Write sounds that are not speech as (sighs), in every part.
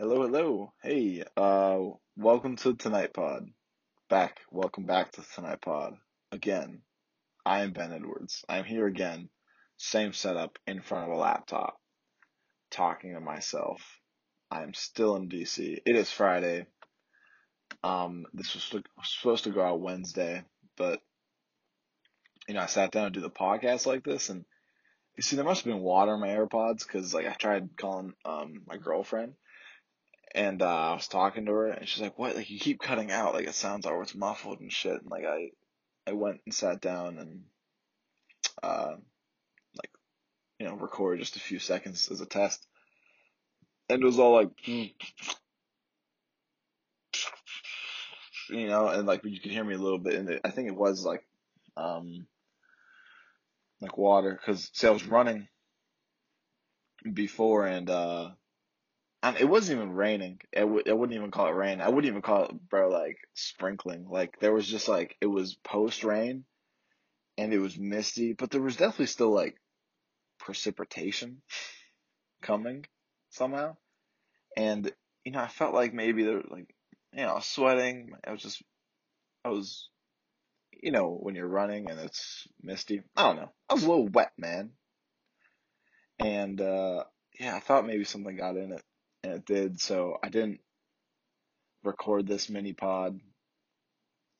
Hello, hello. Hey, uh, welcome to Tonight Pod. Back, welcome back to Tonight Pod. Again, I am Ben Edwards. I'm here again, same setup in front of a laptop, talking to myself. I am still in DC. It is Friday. Um, this was supposed to go out Wednesday, but you know, I sat down to do the podcast like this, and you see, there must have been water in my AirPods because like I tried calling um my girlfriend and uh, I was talking to her, and she's like, "What? Like you keep cutting out. Like it sounds it's muffled and shit." And like I, I went and sat down and, uh, like, you know, record just a few seconds as a test, and it was all like, you know, and like you could hear me a little bit, and I think it was like, um, like water, because see, I was running before, and uh it wasn't even raining. It I wouldn't even call it rain. I wouldn't even call it, bro, like sprinkling. Like there was just like it was post rain, and it was misty, but there was definitely still like precipitation (laughs) coming somehow. And you know, I felt like maybe there like you know, sweating. I was just I was you know, when you're running and it's misty. I don't know. I was a little wet, man. And uh yeah, I thought maybe something got in it and it did. So I didn't record this mini pod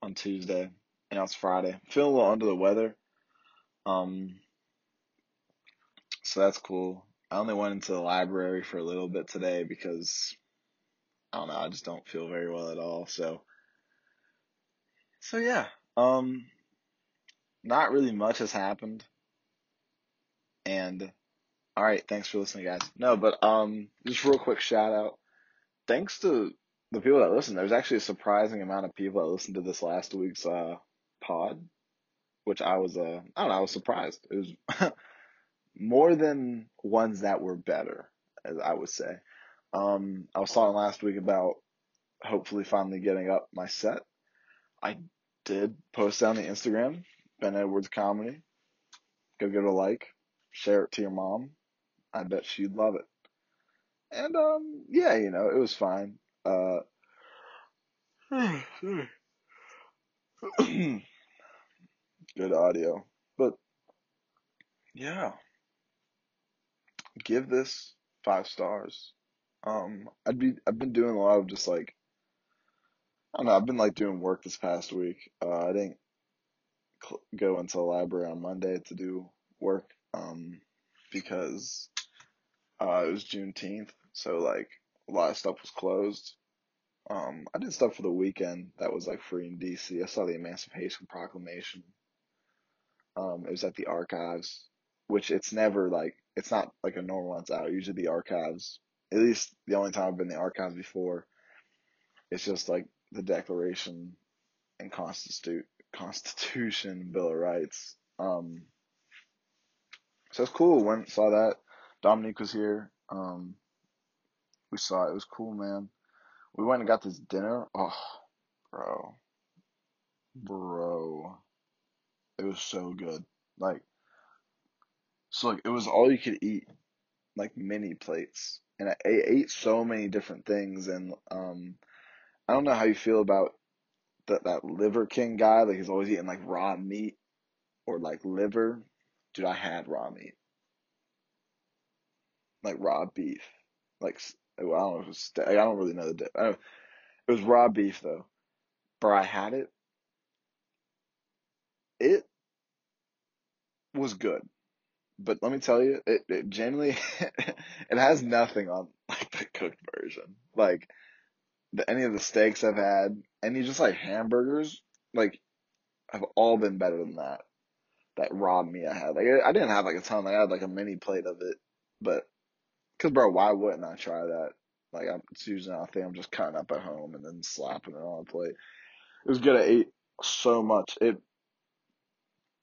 on Tuesday, and it's Friday. Feeling a little under the weather. Um, so that's cool. I only went into the library for a little bit today because I don't know, I just don't feel very well at all. So, so yeah, um, not really much has happened. And all right, thanks for listening, guys. No, but um, just real quick shout out. Thanks to the people that listen. There's actually a surprising amount of people that listened to this last week's uh pod, which I was uh I don't know I was surprised. It was (laughs) more than ones that were better, as I would say. Um, I was talking last week about hopefully finally getting up my set. I did post on the Instagram, Ben Edwards Comedy. Go give it a like, share it to your mom. I bet she'd love it. And um, yeah, you know, it was fine. Uh, (clears throat) good audio, but yeah, give this five stars. Um, I'd be I've been doing a lot of just like I don't know. I've been like doing work this past week. Uh, I didn't cl- go into the library on Monday to do work. Um, because uh, it was Juneteenth, so like a lot of stuff was closed. Um, I did stuff for the weekend that was like free in DC. I saw the Emancipation Proclamation. Um, it was at the archives, which it's never like it's not like a normal one's out. Usually the archives, at least the only time I've been in the archives before, it's just like the Declaration and Constitu- Constitution, Bill of Rights. Um, so it's cool. Went saw that. Dominique was here. Um, we saw it. It was cool, man. We went and got this dinner. Oh, bro, bro, it was so good. Like, so like it was all you could eat, like mini plates, and I ate so many different things. And um, I don't know how you feel about that that Liver King guy. Like he's always eating like raw meat or like liver. Dude, I had raw meat like raw beef. Like I don't know if it was steak. I don't really know the. Di- it was raw beef though. but I had it. It was good, but let me tell you, it, it genuinely (laughs) it has nothing on (laughs) like the cooked version. Like the, any of the steaks I've had, any just like hamburgers, like have all been better than that. That raw meat I had, like I didn't have like a ton. Like, I had like a mini plate of it, but Cause bro, why wouldn't I try that? Like I'm usually a thing I'm just cutting up at home and then slapping it on a plate. It was good. I ate so much. It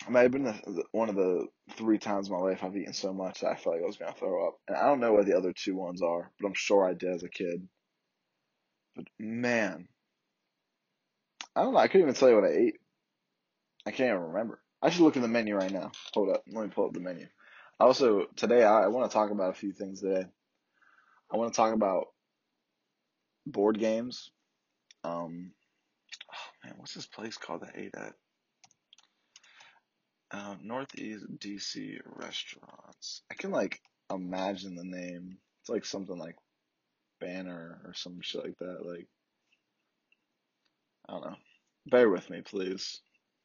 may have been one of the three times in my life I've eaten so much that I felt like I was gonna throw up. And I don't know what the other two ones are, but I'm sure I did as a kid. But man, I don't know. I couldn't even tell you what I ate. I can't even remember. I should look at the menu right now. Hold up. Let me pull up the menu. Also, today I, I want to talk about a few things today. I want to talk about board games. Um, oh man, what's this place called that ate at? Um, Northeast DC restaurants. I can like imagine the name. It's like something like Banner or some shit like that. Like, I don't know. Bear with me, please.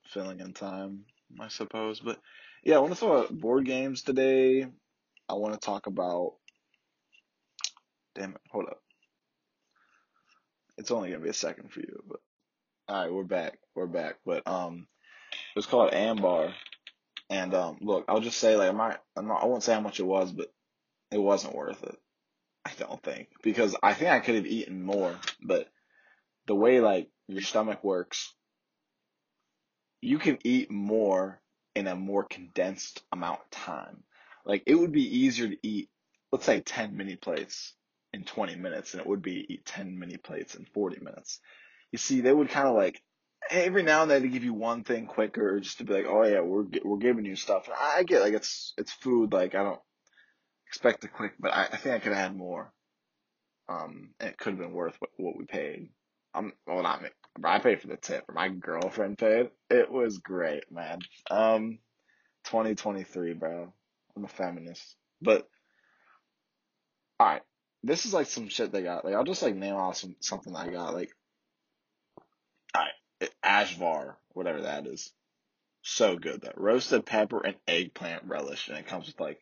Filling in time, I suppose. But yeah, I want to talk about board games today. I want to talk about. Damn it, hold up. It's only gonna be a second for you, but all right, we're back. We're back. But um, it was called Ambar, and um, look, I'll just say like I'm not, I'm not, I won't say how much it was, but it wasn't worth it. I don't think because I think I could have eaten more, but the way like your stomach works, you can eat more in a more condensed amount of time. Like it would be easier to eat, let's say 10 mini plates in 20 minutes than it would be to eat 10 mini plates in 40 minutes. You see, they would kind of like every now and then to give you one thing quicker, just to be like, oh yeah, we're we're giving you stuff. And I get like it's it's food, like I don't expect to quick, but I, I think I could had more. Um, it could have been worth what, what we paid. I'm well, not me. I paid for the tip. My girlfriend paid. It was great, man. Um, 2023, bro. I'm a feminist, but all right. This is like some shit they got. Like I'll just like name off some something I got. Like, all right, Ashvar, whatever that is. So good though. Roasted pepper and eggplant relish, and it comes with like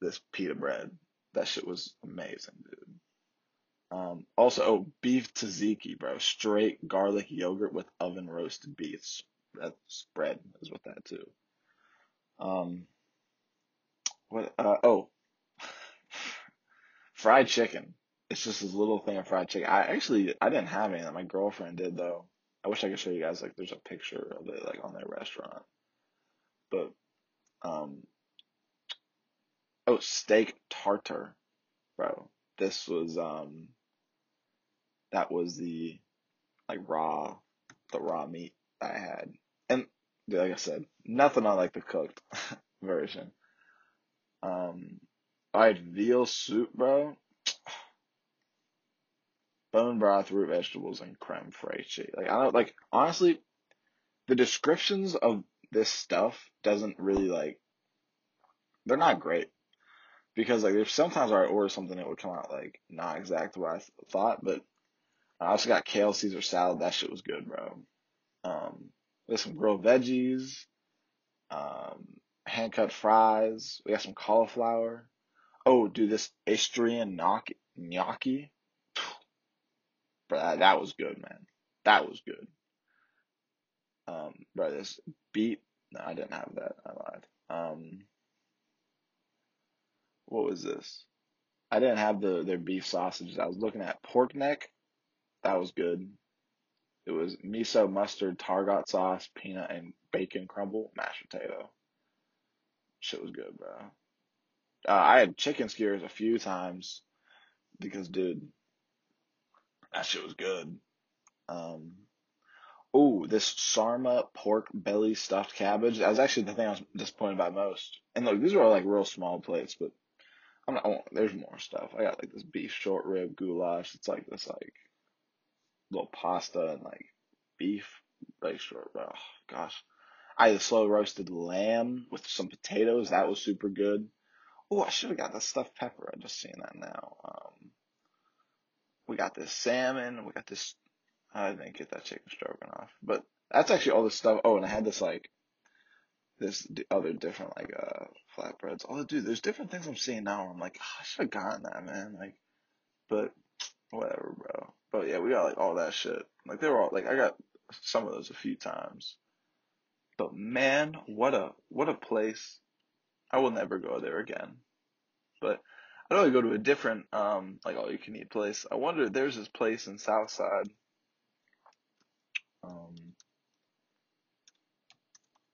this pita bread. That shit was amazing, dude. Um, also, oh, beef tzatziki, bro. Straight garlic yogurt with oven roasted beef. That spread is with that too. Um, what? Uh, oh, (laughs) fried chicken. It's just this little thing of fried chicken. I actually I didn't have any. My girlfriend did though. I wish I could show you guys. Like, there's a picture of it like on their restaurant. But, um, oh, steak tartar, bro. This was um that was the like raw, the raw meat I had. And like I said, nothing on like the cooked (laughs) version. Um, I had veal soup, bro. (sighs) Bone broth, root vegetables, and creme fraiche. Like I don't like honestly, the descriptions of this stuff doesn't really like. They're not great because like there's sometimes I order something that would come out like not exactly what I th- thought, but I also got kale Caesar salad. That shit was good, bro. Um, there's some grilled veggies, um, hand cut fries. We got some cauliflower. Oh, dude, this Istrian gnocchi. (sighs) Bro, that, that was good, man. That was good. Um, bro, this beet. No, I didn't have that. I lied. Um, what was this? I didn't have the their beef sausages. I was looking at pork neck that was good. It was miso, mustard, targot sauce, peanut, and bacon crumble, mashed potato. Shit was good, bro. Uh, I had chicken skewers a few times because, dude, that shit was good. Um, oh, this sarma pork belly stuffed cabbage. That was actually the thing I was disappointed by most. And look, these are all like real small plates, but I'm not. There's more stuff. I got like this beef short rib goulash. It's like this like little pasta and like beef, like short. Oh gosh, I had slow roasted lamb with some potatoes. That was super good. Oh, I should have got the stuffed pepper. I'm just seen that now. Um, we got this salmon. We got this. I didn't get that chicken stroganoff, but that's actually all the stuff. Oh, and I had this like this other different like uh flatbreads. Oh, dude, there's different things I'm seeing now. I'm like, oh, I should have gotten that, man. Like, but whatever, yeah, we got like all that shit. Like they were all like I got some of those a few times. But man, what a what a place. I will never go there again. But I'd only go to a different um like all you can eat place. I wonder there's this place in Southside. Um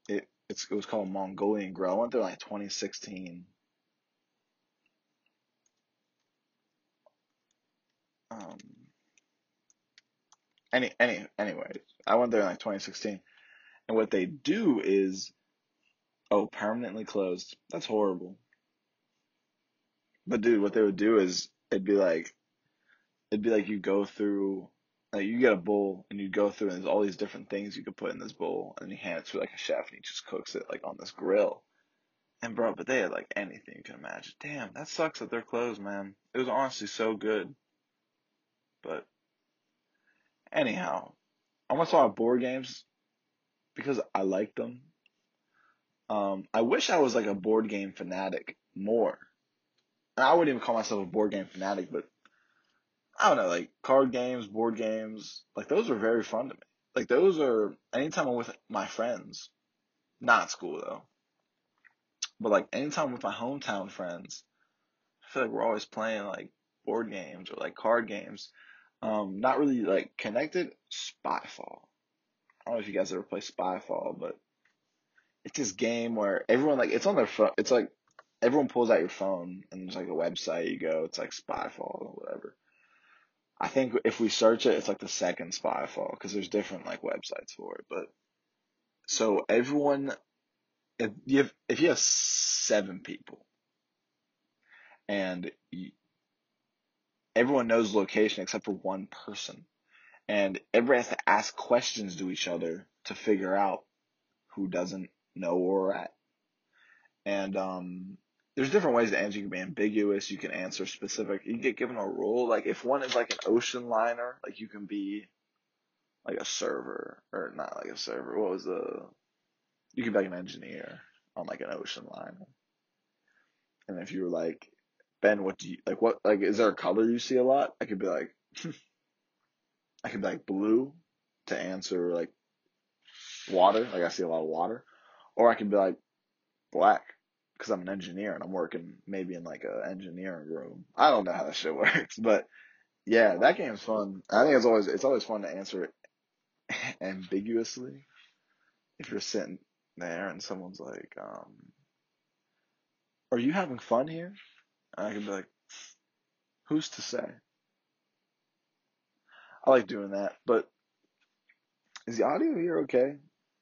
it it's it was called Mongolian Grill. I went there like twenty sixteen. Um any any anyway, I went there in like 2016, and what they do is, oh, permanently closed. That's horrible. But dude, what they would do is it'd be like, it'd be like you go through like you get a bowl and you go through and there's all these different things you could put in this bowl and you hand it to like a chef and he just cooks it like on this grill. And bro, but they had like anything you can imagine. Damn, that sucks that they're closed, man. It was honestly so good. But anyhow, I want to talk about board games because I like them. Um, I wish I was like a board game fanatic more. And I wouldn't even call myself a board game fanatic, but I don't know, like card games, board games, like those are very fun to me. Like those are anytime I'm with my friends, not school though, but like anytime with my hometown friends, I feel like we're always playing like board games or like card games. Um, not really like connected. Spyfall. I don't know if you guys ever play Spyfall, but it's this game where everyone like it's on their phone. It's like everyone pulls out your phone and there's like a website you go. It's like Spyfall or whatever. I think if we search it, it's like the second Spyfall because there's different like websites for it. But so everyone, if you have if you have seven people, and everyone knows location except for one person, and everybody has to ask questions to each other to figure out who doesn't know where we're at. And um, there's different ways to answer. You can be ambiguous. You can answer specific. You get given a role. Like if one is like an ocean liner, like you can be like a server or not like a server. What was the? You can be like an engineer on like an ocean liner. And if you were like Ben, what do you like? What like is there a color you see a lot? I could be like, (laughs) I could be like blue to answer like water. Like I see a lot of water, or I could be like black because I'm an engineer and I'm working maybe in like a engineering room. I don't know how that shit (laughs) works, but yeah, that game's fun. I think it's always it's always fun to answer it (laughs) ambiguously. If you're sitting there and someone's like, um, "Are you having fun here?" And I can be like, "Who's to say?" I like doing that, but is the audio here okay?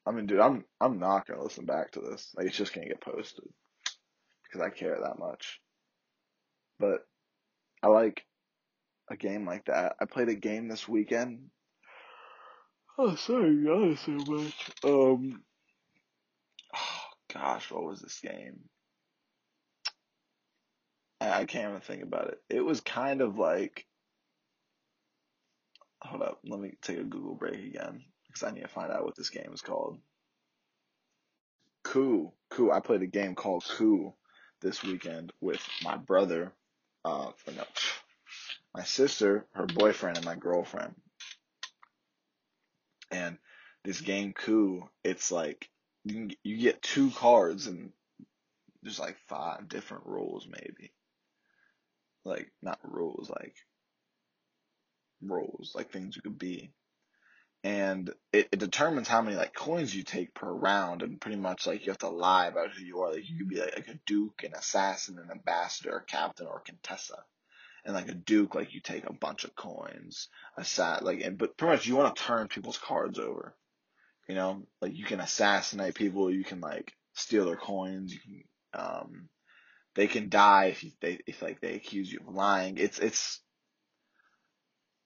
I mean, dude, I'm I'm not gonna listen back to this. Like, it's just gonna get posted because I care that much. But I like a game like that. I played a game this weekend. (sighs) Oh, sorry, guys, so much. Um, oh, (sighs) gosh, what was this game? I, can't even think about it. It was kind of like. Hold up, let me take a Google break again because I need to find out what this game is called. Coup, Coup. I played a game called Coup this weekend with my brother, uh, no, my sister, her boyfriend, and my girlfriend. And this game coup, it's like you, you get two cards and there's like five different rules maybe. Like not rules, like roles, like things you could be. And it, it determines how many like coins you take per round and pretty much like you have to lie about who you are. Like you could be like, like a duke an assassin an ambassador a captain or a contessa. And like a duke like you take a bunch of coins a sat like and but pretty much you want to turn people's cards over you know? Like you can assassinate people you can like steal their coins you can um they can die if you, they if like they accuse you of lying it's it's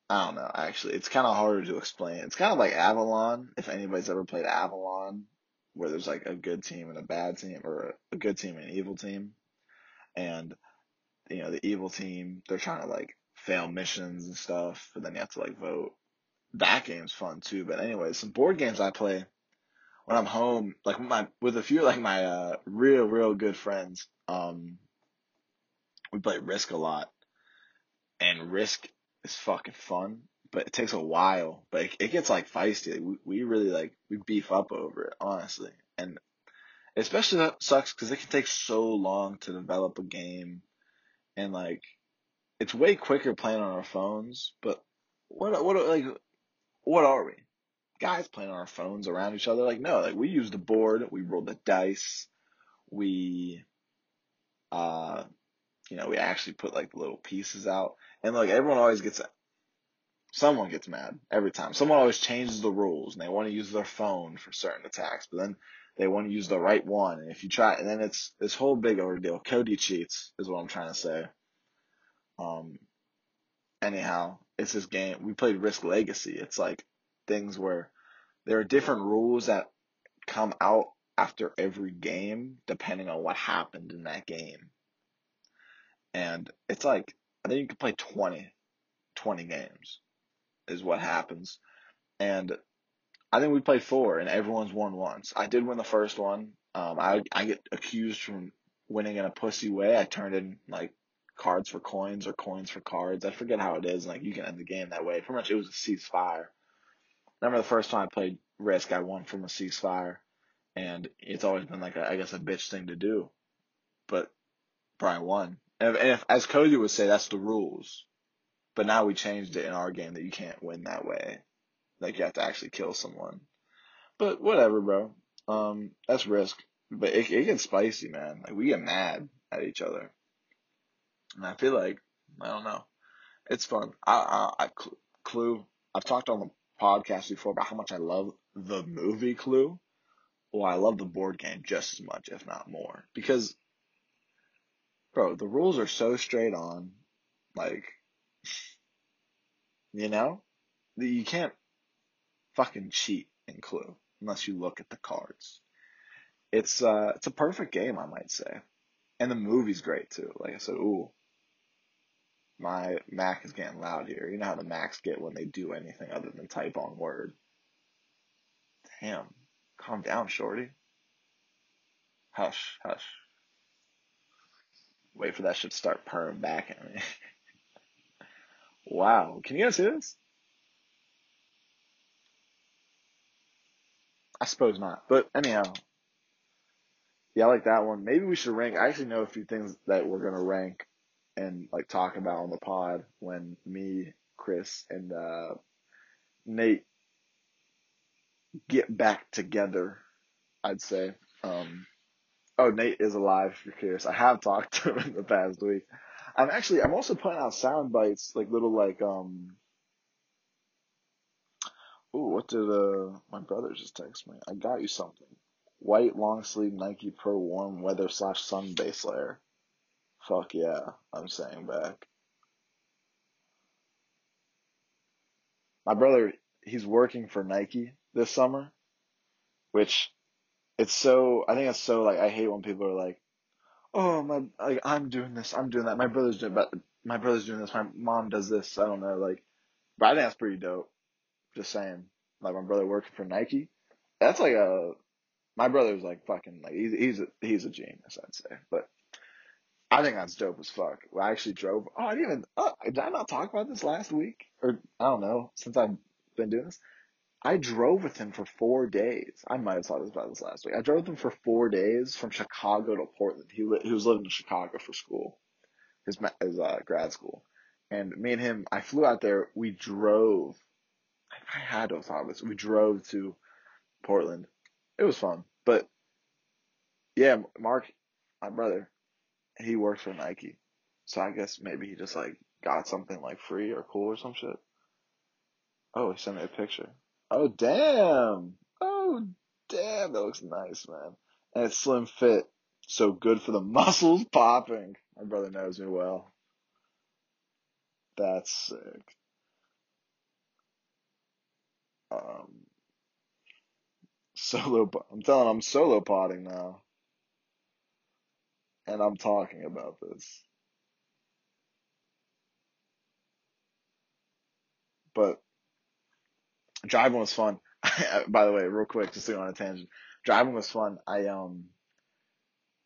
I don't know, actually. It's kind of harder to explain. It's kind of like Avalon, if anybody's ever played Avalon, where there's like a good team and a bad team, or a good team and an evil team. And, you know, the evil team, they're trying to like fail missions and stuff, but then you have to like vote. That game's fun too. But anyway, some board games I play when I'm home, like my, with a few like my, uh, real, real good friends, um, we play Risk a lot. And Risk is fucking fun, but it takes a while. But it, it gets like feisty. we, we really like we beef up over it, honestly, and especially that sucks because it can take so long to develop a game, and like it's way quicker playing on our phones. But what what like what are we? Guys playing on our phones around each other? Like no, like we use the board, we roll the dice, we uh you know, we actually put like the little pieces out. And like everyone always gets someone gets mad every time. Someone always changes the rules and they want to use their phone for certain attacks, but then they want to use the right one. And if you try, and then it's this whole big ordeal. Cody cheats is what I'm trying to say. Um, anyhow, it's this game. We played Risk Legacy. It's like things where there are different rules that come out after every game depending on what happened in that game. And it's like, I think you can play 20, 20 games is what happens. And I think we played four and everyone's won once. I did win the first one. Um, I, I get accused from winning in a pussy way. I turned in like cards for coins or coins for cards. I forget how it is. Like you can end the game that way. Pretty much it was a ceasefire. Remember the first time I played Risk, I won from a ceasefire, and it's always been like a, I guess a bitch thing to do, but Brian won. And if, and if, as Cody would say, that's the rules. But now we changed it in our game that you can't win that way. Like you have to actually kill someone. But whatever, bro. Um, that's risk. But it, it gets spicy, man. Like we get mad at each other. And I feel like, I don't know. It's fun. I, I, I Clue, I've talked on the podcast before about how much I love the movie Clue. Well, I love the board game just as much, if not more. Because, bro, the rules are so straight on. Like, you know? that You can't fucking cheat in Clue unless you look at the cards. It's uh it's a perfect game, I might say. And the movie's great too. Like I said, ooh, my Mac is getting loud here. You know how the Macs get when they do anything other than type on Word. Damn. Calm down, shorty. Hush, hush. Wait for that shit to start purring back at me. (laughs) wow. Can you guys see this? I suppose not. But anyhow. Yeah, I like that one. Maybe we should rank. I actually know a few things that we're gonna rank and like talk about on the pod when me, Chris, and uh, Nate get back together. I'd say. Um, oh, Nate is alive. If you're curious, I have talked (laughs) to him in the past week. I'm actually. I'm also putting out sound bites, like little like um. Ooh, what did uh my brother just text me? I got you something. White long sleeve Nike Pro warm weather slash sun base layer. Fuck yeah, I'm saying back. My brother, he's working for Nike this summer, which it's so, I think it's so like, I hate when people are like, oh, my, like, I'm doing this, I'm doing that. My brother's doing, but my brother's doing this, my mom does this, I don't know, like, but I think that's pretty dope. Just saying, like, my brother working for Nike, that's like a, my brother's like fucking, like, he's, he's a, he's a genius, I'd say, but I think that's dope as fuck. I actually drove. Oh, I didn't even. Oh, did I not talk about this last week? Or I don't know. Since I've been doing this, I drove with him for four days. I might have talked about this last week. I drove with him for four days from Chicago to Portland. He he was living in Chicago for school, his his uh, grad school, and me and him. I flew out there. We drove. I had to have thought this. We drove to Portland. It was fun, but yeah, Mark, my brother, he works for Nike. So I guess maybe he just like got something like free or cool or some shit. Oh, he sent me a picture. Oh damn. Oh damn, that looks nice, man. And it's slim fit. So good for the (laughs) muscles popping. My brother knows me well. That's sick. Um, (laughs) solo, I'm telling I'm solo potting now and I'm talking about this. But driving was fun. (laughs) By the way, real quick, just to go on a tangent. Driving was fun. I um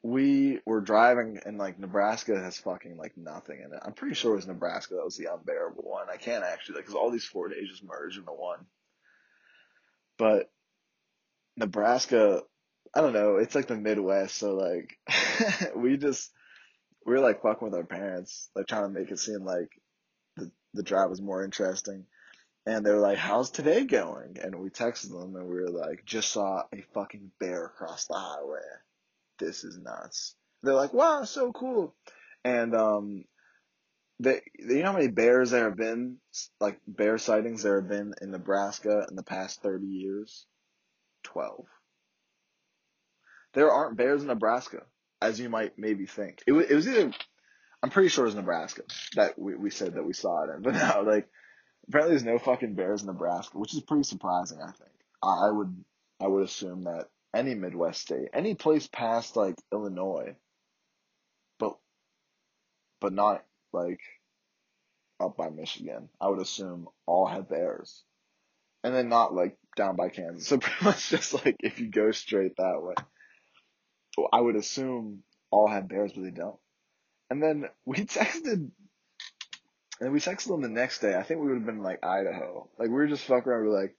we were driving and like Nebraska has fucking like nothing in it. I'm pretty sure it was Nebraska that was the unbearable one. I can't actually like because all these four days just merged into one. But Nebraska I don't know. It's like the Midwest, so like (laughs) we just we are like fucking with our parents, like trying to make it seem like the the drive was more interesting. And they were like, "How's today going?" And we texted them, and we were like, "Just saw a fucking bear across the highway. This is nuts." They're like, "Wow, so cool." And um, they, you know how many bears there have been, like bear sightings there have been in Nebraska in the past thirty years? Twelve. There aren't bears in Nebraska, as you might maybe think. It was, it was either, I'm pretty sure it was Nebraska that we, we said that we saw it in, (laughs) but no, like, Apparently, there's no fucking bears in Nebraska, which is pretty surprising. I think I, I would I would assume that any Midwest state, any place past like Illinois, but but not like up by Michigan, I would assume all have bears, and then not like down by Kansas. (laughs) So pretty much just like if you go straight that way, I would assume all have bears, but they don't. And then we (laughs) texted and we texted them the next day. I think we would have been like Idaho. Like we were just fucking around. We're like,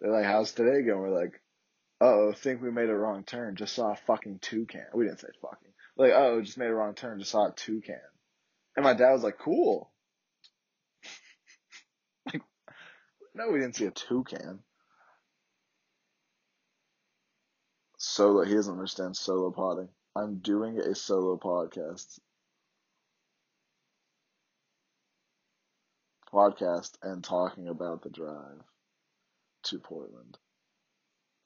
they're like, how's today going? We're like, oh, think we made a wrong turn. Just saw a fucking toucan. We didn't say fucking. Like, oh, just made a wrong turn. Just saw a toucan. And my dad was like, cool. (laughs) like, no, we didn't see a toucan. Solo, he doesn't understand solo potting. I'm doing a solo podcast. Podcast and talking about the drive to Portland.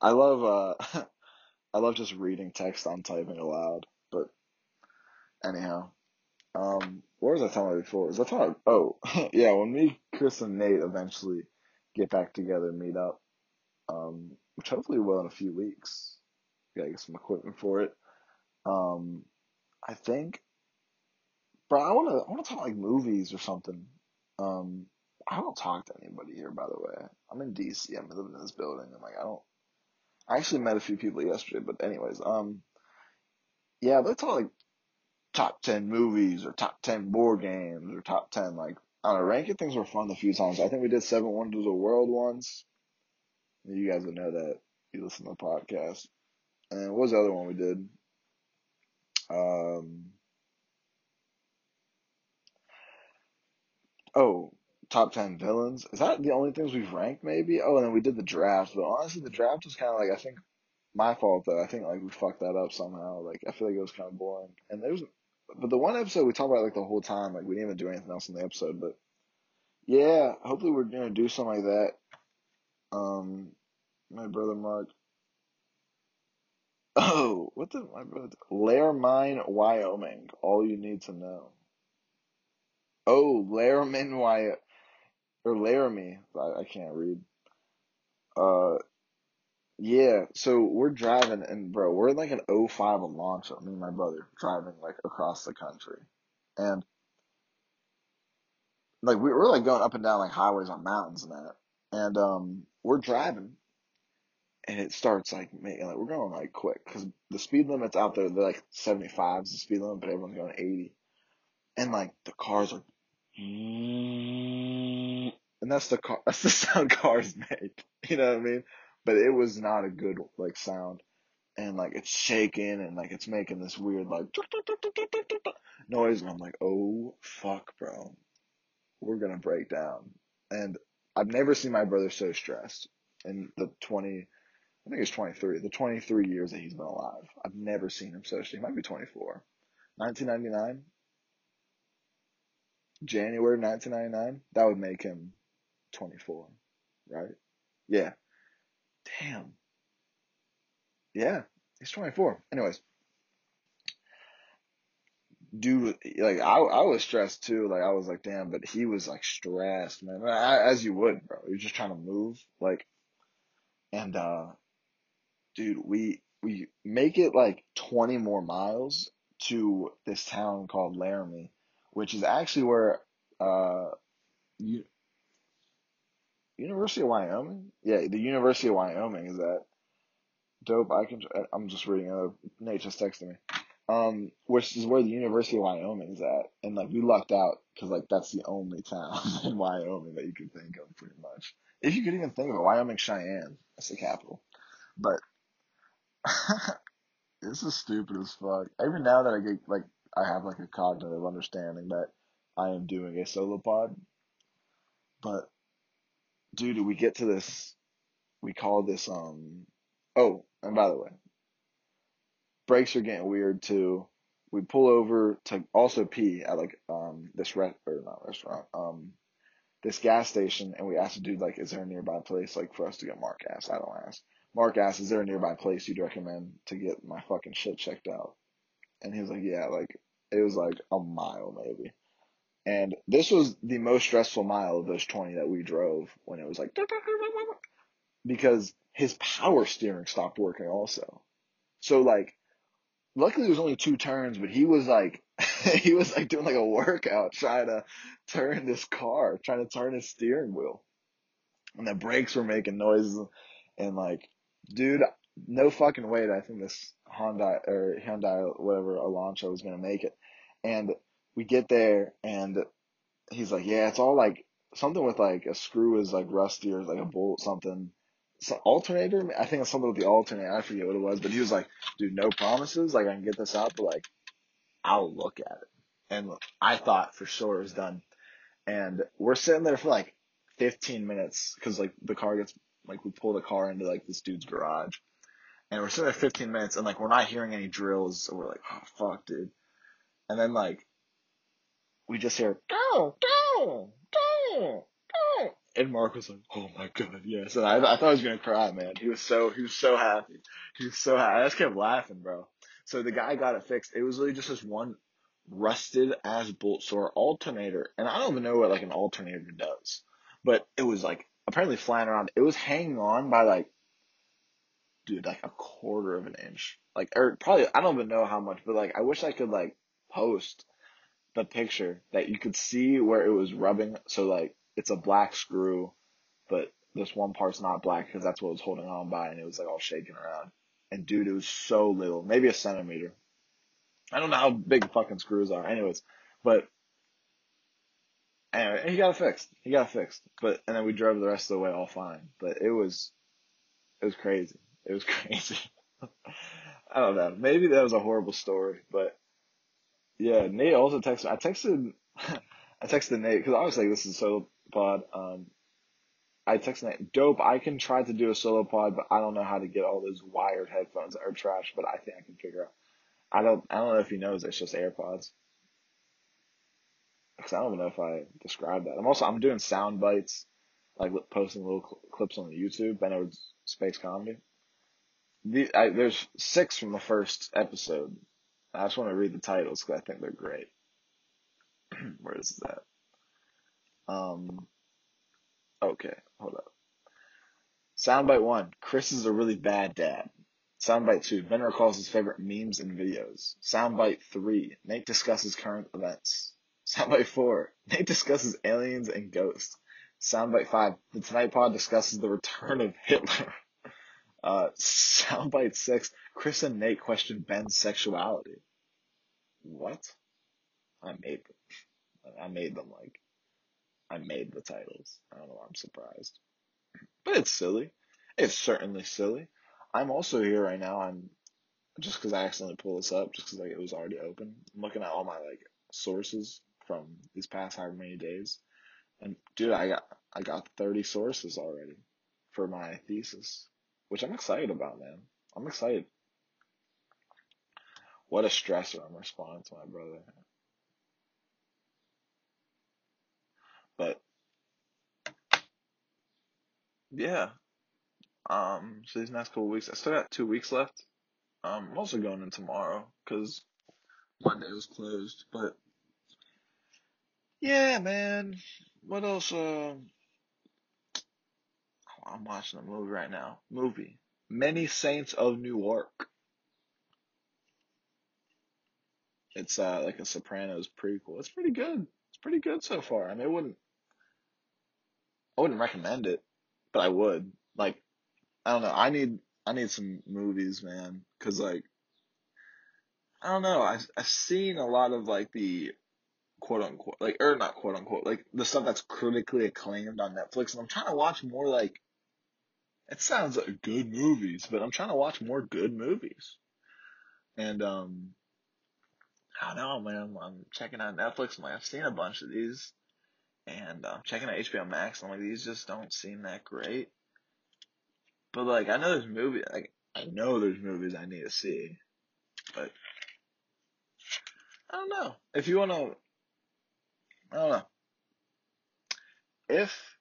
I love uh (laughs) I love just reading text on typing aloud, but anyhow. Um what was I talking about before? Was I talking oh (laughs) yeah, when me, Chris and Nate eventually get back together and meet up, um, which hopefully will in a few weeks. Gotta get some equipment for it. Um I think bro, I wanna I wanna talk like movies or something. Um I don't talk to anybody here by the way. I'm in DC, I'm living in this building, I'm like I don't I actually met a few people yesterday, but anyways, um, yeah, let's talk like top ten movies or top ten board games or top ten like I don't know, ranking things were fun a few times. I think we did Seven Wonders of the World once. You guys would know that. You listen to the podcast. And what was the other one we did? Um, oh, top ten villains. Is that the only things we've ranked? Maybe. Oh, and then we did the draft. But honestly, the draft was kind of like I think my fault that I think like we fucked that up somehow. Like I feel like it was kind of boring. And there's, but the one episode we talked about like the whole time. Like we didn't even do anything else in the episode. But yeah, hopefully we're gonna do something like that. Um, my brother Mark. Oh, what the my brother? Laramine, Wyoming. All you need to know. Oh, Laramie, Wyoming or Laramie. I, I can't read. Uh, yeah. So we're driving, and bro, we're in like an 05 Elantra. Me and my brother driving like across the country, and like we were like going up and down like highways on mountains and that, and um, we're driving, and it starts like making like we're going like quick because the speed limit's out there. They're like 75 is the speed limit, but everyone's going 80, and like the cars are (laughs) and that's the car, (laughs) that's the sound cars make. You know what I mean? But it was not a good like sound, and like it's shaking and like it's making this weird like (laughs) noise, and I'm like, oh fuck, bro, we're gonna break down. And I've never seen my brother so stressed in the 20, I think it's 23, the 23 years that he's been alive. I've never seen him so. He might be 24. 1999, January 1999, that would make him 24, right? Yeah. Damn. Yeah, he's 24. Anyways, dude, like I, I was stressed too. Like I was like, damn, but he was like stressed, man. As you would, bro. Was just trying to move, like, and uh, dude, we we make it like 20 more miles to this town called Laramie, which is actually where uh, U- University of Wyoming. Yeah, the University of Wyoming is that dope. I can. I'm just reading. Uh, Nate just texted me. Um, which is where the University of Wyoming is at, and like we lucked out because like that's the only town (laughs) in Wyoming that you could think of, pretty much. If you could even think of it, Wyoming Cheyenne, that's the capital. But (laughs) this is stupid as fuck. Even now that I get like I have like a cognitive understanding that I am doing a solo pod. But dude, we get to this we call this um oh, and by the way, brakes are getting weird too. We pull over to also pee at like um this re- or not restaurant, um this gas station and we asked the dude like is there a nearby place like for us to get Mark ass? I don't ask. Mark asked, is there a nearby place you'd recommend to get my fucking shit checked out? And he was like, Yeah, like it was like a mile maybe And this was the most stressful mile of those 20 that we drove when it was like, because his power steering stopped working also. So like, luckily it was only two turns, but he was like, (laughs) he was like doing like a workout trying to turn this car, trying to turn his steering wheel. And the brakes were making noises and like, dude, no fucking way that I think this Honda or Hyundai, whatever, Elantra was to make it. And we get there and he's like, yeah, it's all like something with like a screw is like rusty or like a bolt something. So alternator, I think it's something with the alternator. I forget what it was, but he was like, dude, no promises. Like I can get this out, but like I'll look at it. And I thought for sure it was done. And we're sitting there for like 15 minutes because like the car gets like we pull the car into like this dude's garage and we're sitting there 15 minutes and like we're not hearing any drills so we're like oh fuck dude. And then like we just hear go go go go. And Mark was like oh my god yes. And I, I thought I was gonna cry man. He was so he was so happy. He was so happy. I just kept laughing bro. So the guy got it fixed. It was really just this one rusted as bolt sore alternator and I don't even know what like an alternator does but it was like apparently flying around it was hanging on by like dude, like a quarter of an inch. Like, or probably, I don't even know how much, but like, I wish I could like post the picture that you could see where it was rubbing. So like, it's a black screw, but this one part's not black because that's what was holding on by and it was like all shaking around. And dude, it was so little, maybe a centimeter. I don't know how big fucking screws are. Anyways, but anyway, he got it fixed. He got it fixed. But, and then we drove the rest of the way all fine. But it was, it was crazy. It was (laughs) crazy. I don't know. Maybe that was a horrible story, but yeah, Nate also texted. I texted, (laughs) I texted Nate because I was like, "This is solo pod." Um, I texted Nate, "Dope, I can try to do a solo pod, but I don't know how to get all those wired headphones that are trash. But I think I can figure out. I don't. I don't know if he knows it's just AirPods. I don't even know if I described that. I'm also I'm doing sound bites, like posting little cl- clips on YouTube. It's space comedy the, I, there's six from the first episode. I just want to read the titles because I think they're great. (clears throat) Where is that? Um. Okay, hold up. Soundbite one: Chris is a really bad dad. Soundbite two: Ben recalls his favorite memes and videos. Soundbite three: Nate discusses current events. Soundbite four: Nate discusses aliens and ghosts. Soundbite five: The Tonight Pod discusses the return of Hitler. (laughs) Uh, soundbite six, Chris and Nate question Ben's sexuality. What? I made them. I made them like, I made the titles. I don't know why I'm surprised. But it's silly. It's certainly silly. I'm also here right now. I'm just because I accidentally pulled this up, just because like it was already open. I'm looking at all my like sources from these past however many days, and dude, I got I got 30 sources already for my thesis which I'm excited about, man. I'm excited. What a stressor I'm responding to my brother. But yeah. Um, so these next couple weeks, I still got two weeks left. Um, I'm also going in tomorrow because Monday was closed. But yeah, man. What else? Uh, I'm watching a movie right now. Movie. Many Saints of Newark. It's uh like a Sopranos prequel. It's pretty good. It's pretty good so far. I mean, I wouldn't I wouldn't recommend it, but I would. Like I don't know. I need I need some movies, man, cuz like I don't know. I've I've seen a lot of like the quote unquote like or not quote unquote like the stuff that's critically acclaimed on Netflix and I'm trying to watch more like it sounds like good movies, but I'm trying to watch more good movies. And um, I don't know, man. I'm checking out Netflix. I'm like, I've seen a bunch of these, and I'm uh, checking out HBO Max. I'm like, these just don't seem that great. But like, I know there's movies. Like, I know there's movies I need to see, but I don't know. If you wanna, I don't know. If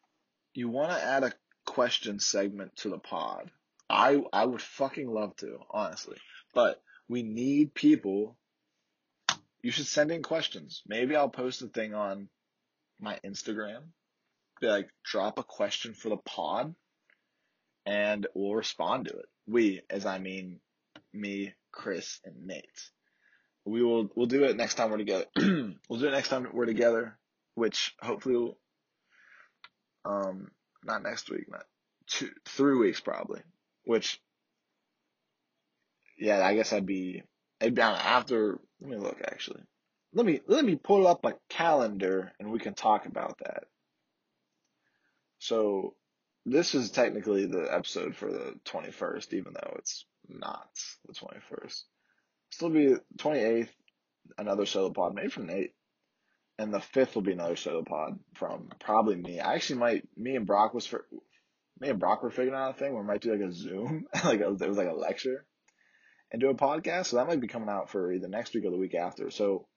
you wanna add a question segment to the pod. I I would fucking love to, honestly. But we need people. You should send in questions. Maybe I'll post a thing on my Instagram. Be like, drop a question for the pod, and we'll respond to it. We, as I mean, me, Chris, and Nate. We will we'll do it next time we're together. (clears throat) we'll do it next time we're together, which hopefully um not next week, not two three weeks probably. Which yeah, I guess I'd be it'd be after let me look actually. Let me let me pull up a calendar and we can talk about that. So this is technically the episode for the 21st, even though it's not the 21st. Still be 28th, another solo pod, maybe from Nate. And the 5th will be another solo pod from probably me. I actually might, me and Brock was for, me and Brock were figuring out a thing where we might do like a Zoom, (laughs) like a, it was like a lecture, and do a podcast. So that might be coming out for either next week or the week after. So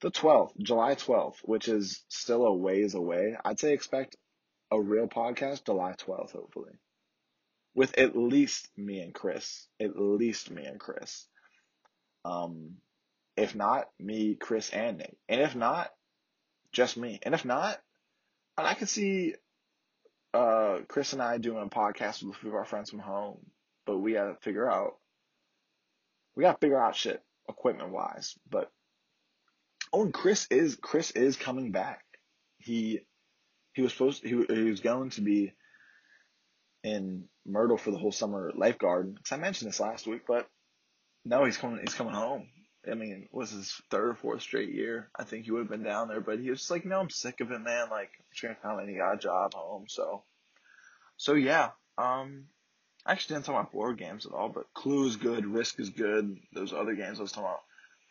the 12th, July 12th, which is still a ways away. I'd say expect a real podcast July 12th, hopefully. With at least me and Chris. At least me and Chris. Um, if not, me, Chris, and Nate. And if not, just me. And if not, and I could see uh, Chris and I doing a podcast with a few of our friends from home, but we gotta figure out we gotta figure out shit equipment wise. But oh, and Chris is Chris is coming back. He he was supposed to, he, he was going to be in Myrtle for the whole summer lifeguard. Cause I mentioned this last week, but no, he's coming. He's coming home. I mean, was his third or fourth straight year. I think he would have been down there, but he was like, no, I'm sick of it, man. Like, I'm trying to find any a job home. So, so yeah. Um, I actually didn't talk about board games at all, but Clue is good, Risk is good. Those other games I was talking about.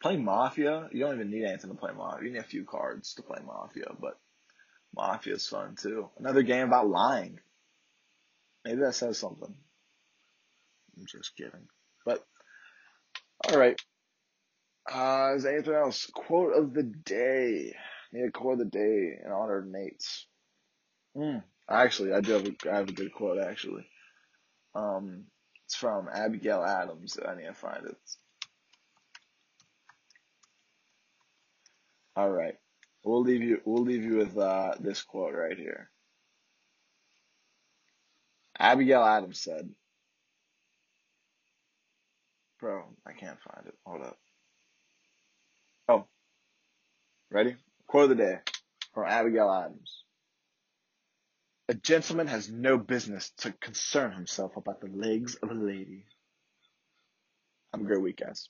Playing Mafia, you don't even need anything to play Mafia. You need a few cards to play Mafia, but Mafia is fun too. Another game about lying. Maybe that says something. I'm just kidding. But, alright. Uh, is there anything else? Quote of the day. Need a quote of the day in honor of Nate's. Hmm. Actually, I do have a, I have a good quote actually. Um, it's from Abigail Adams. I need to find it. All right. We'll leave you. We'll leave you with uh, this quote right here. Abigail Adams said, "Bro, I can't find it. Hold up. Oh, ready? Quote of the day from Abigail Adams. A gentleman has no business to concern himself about the legs of a lady. Have a great week, guys.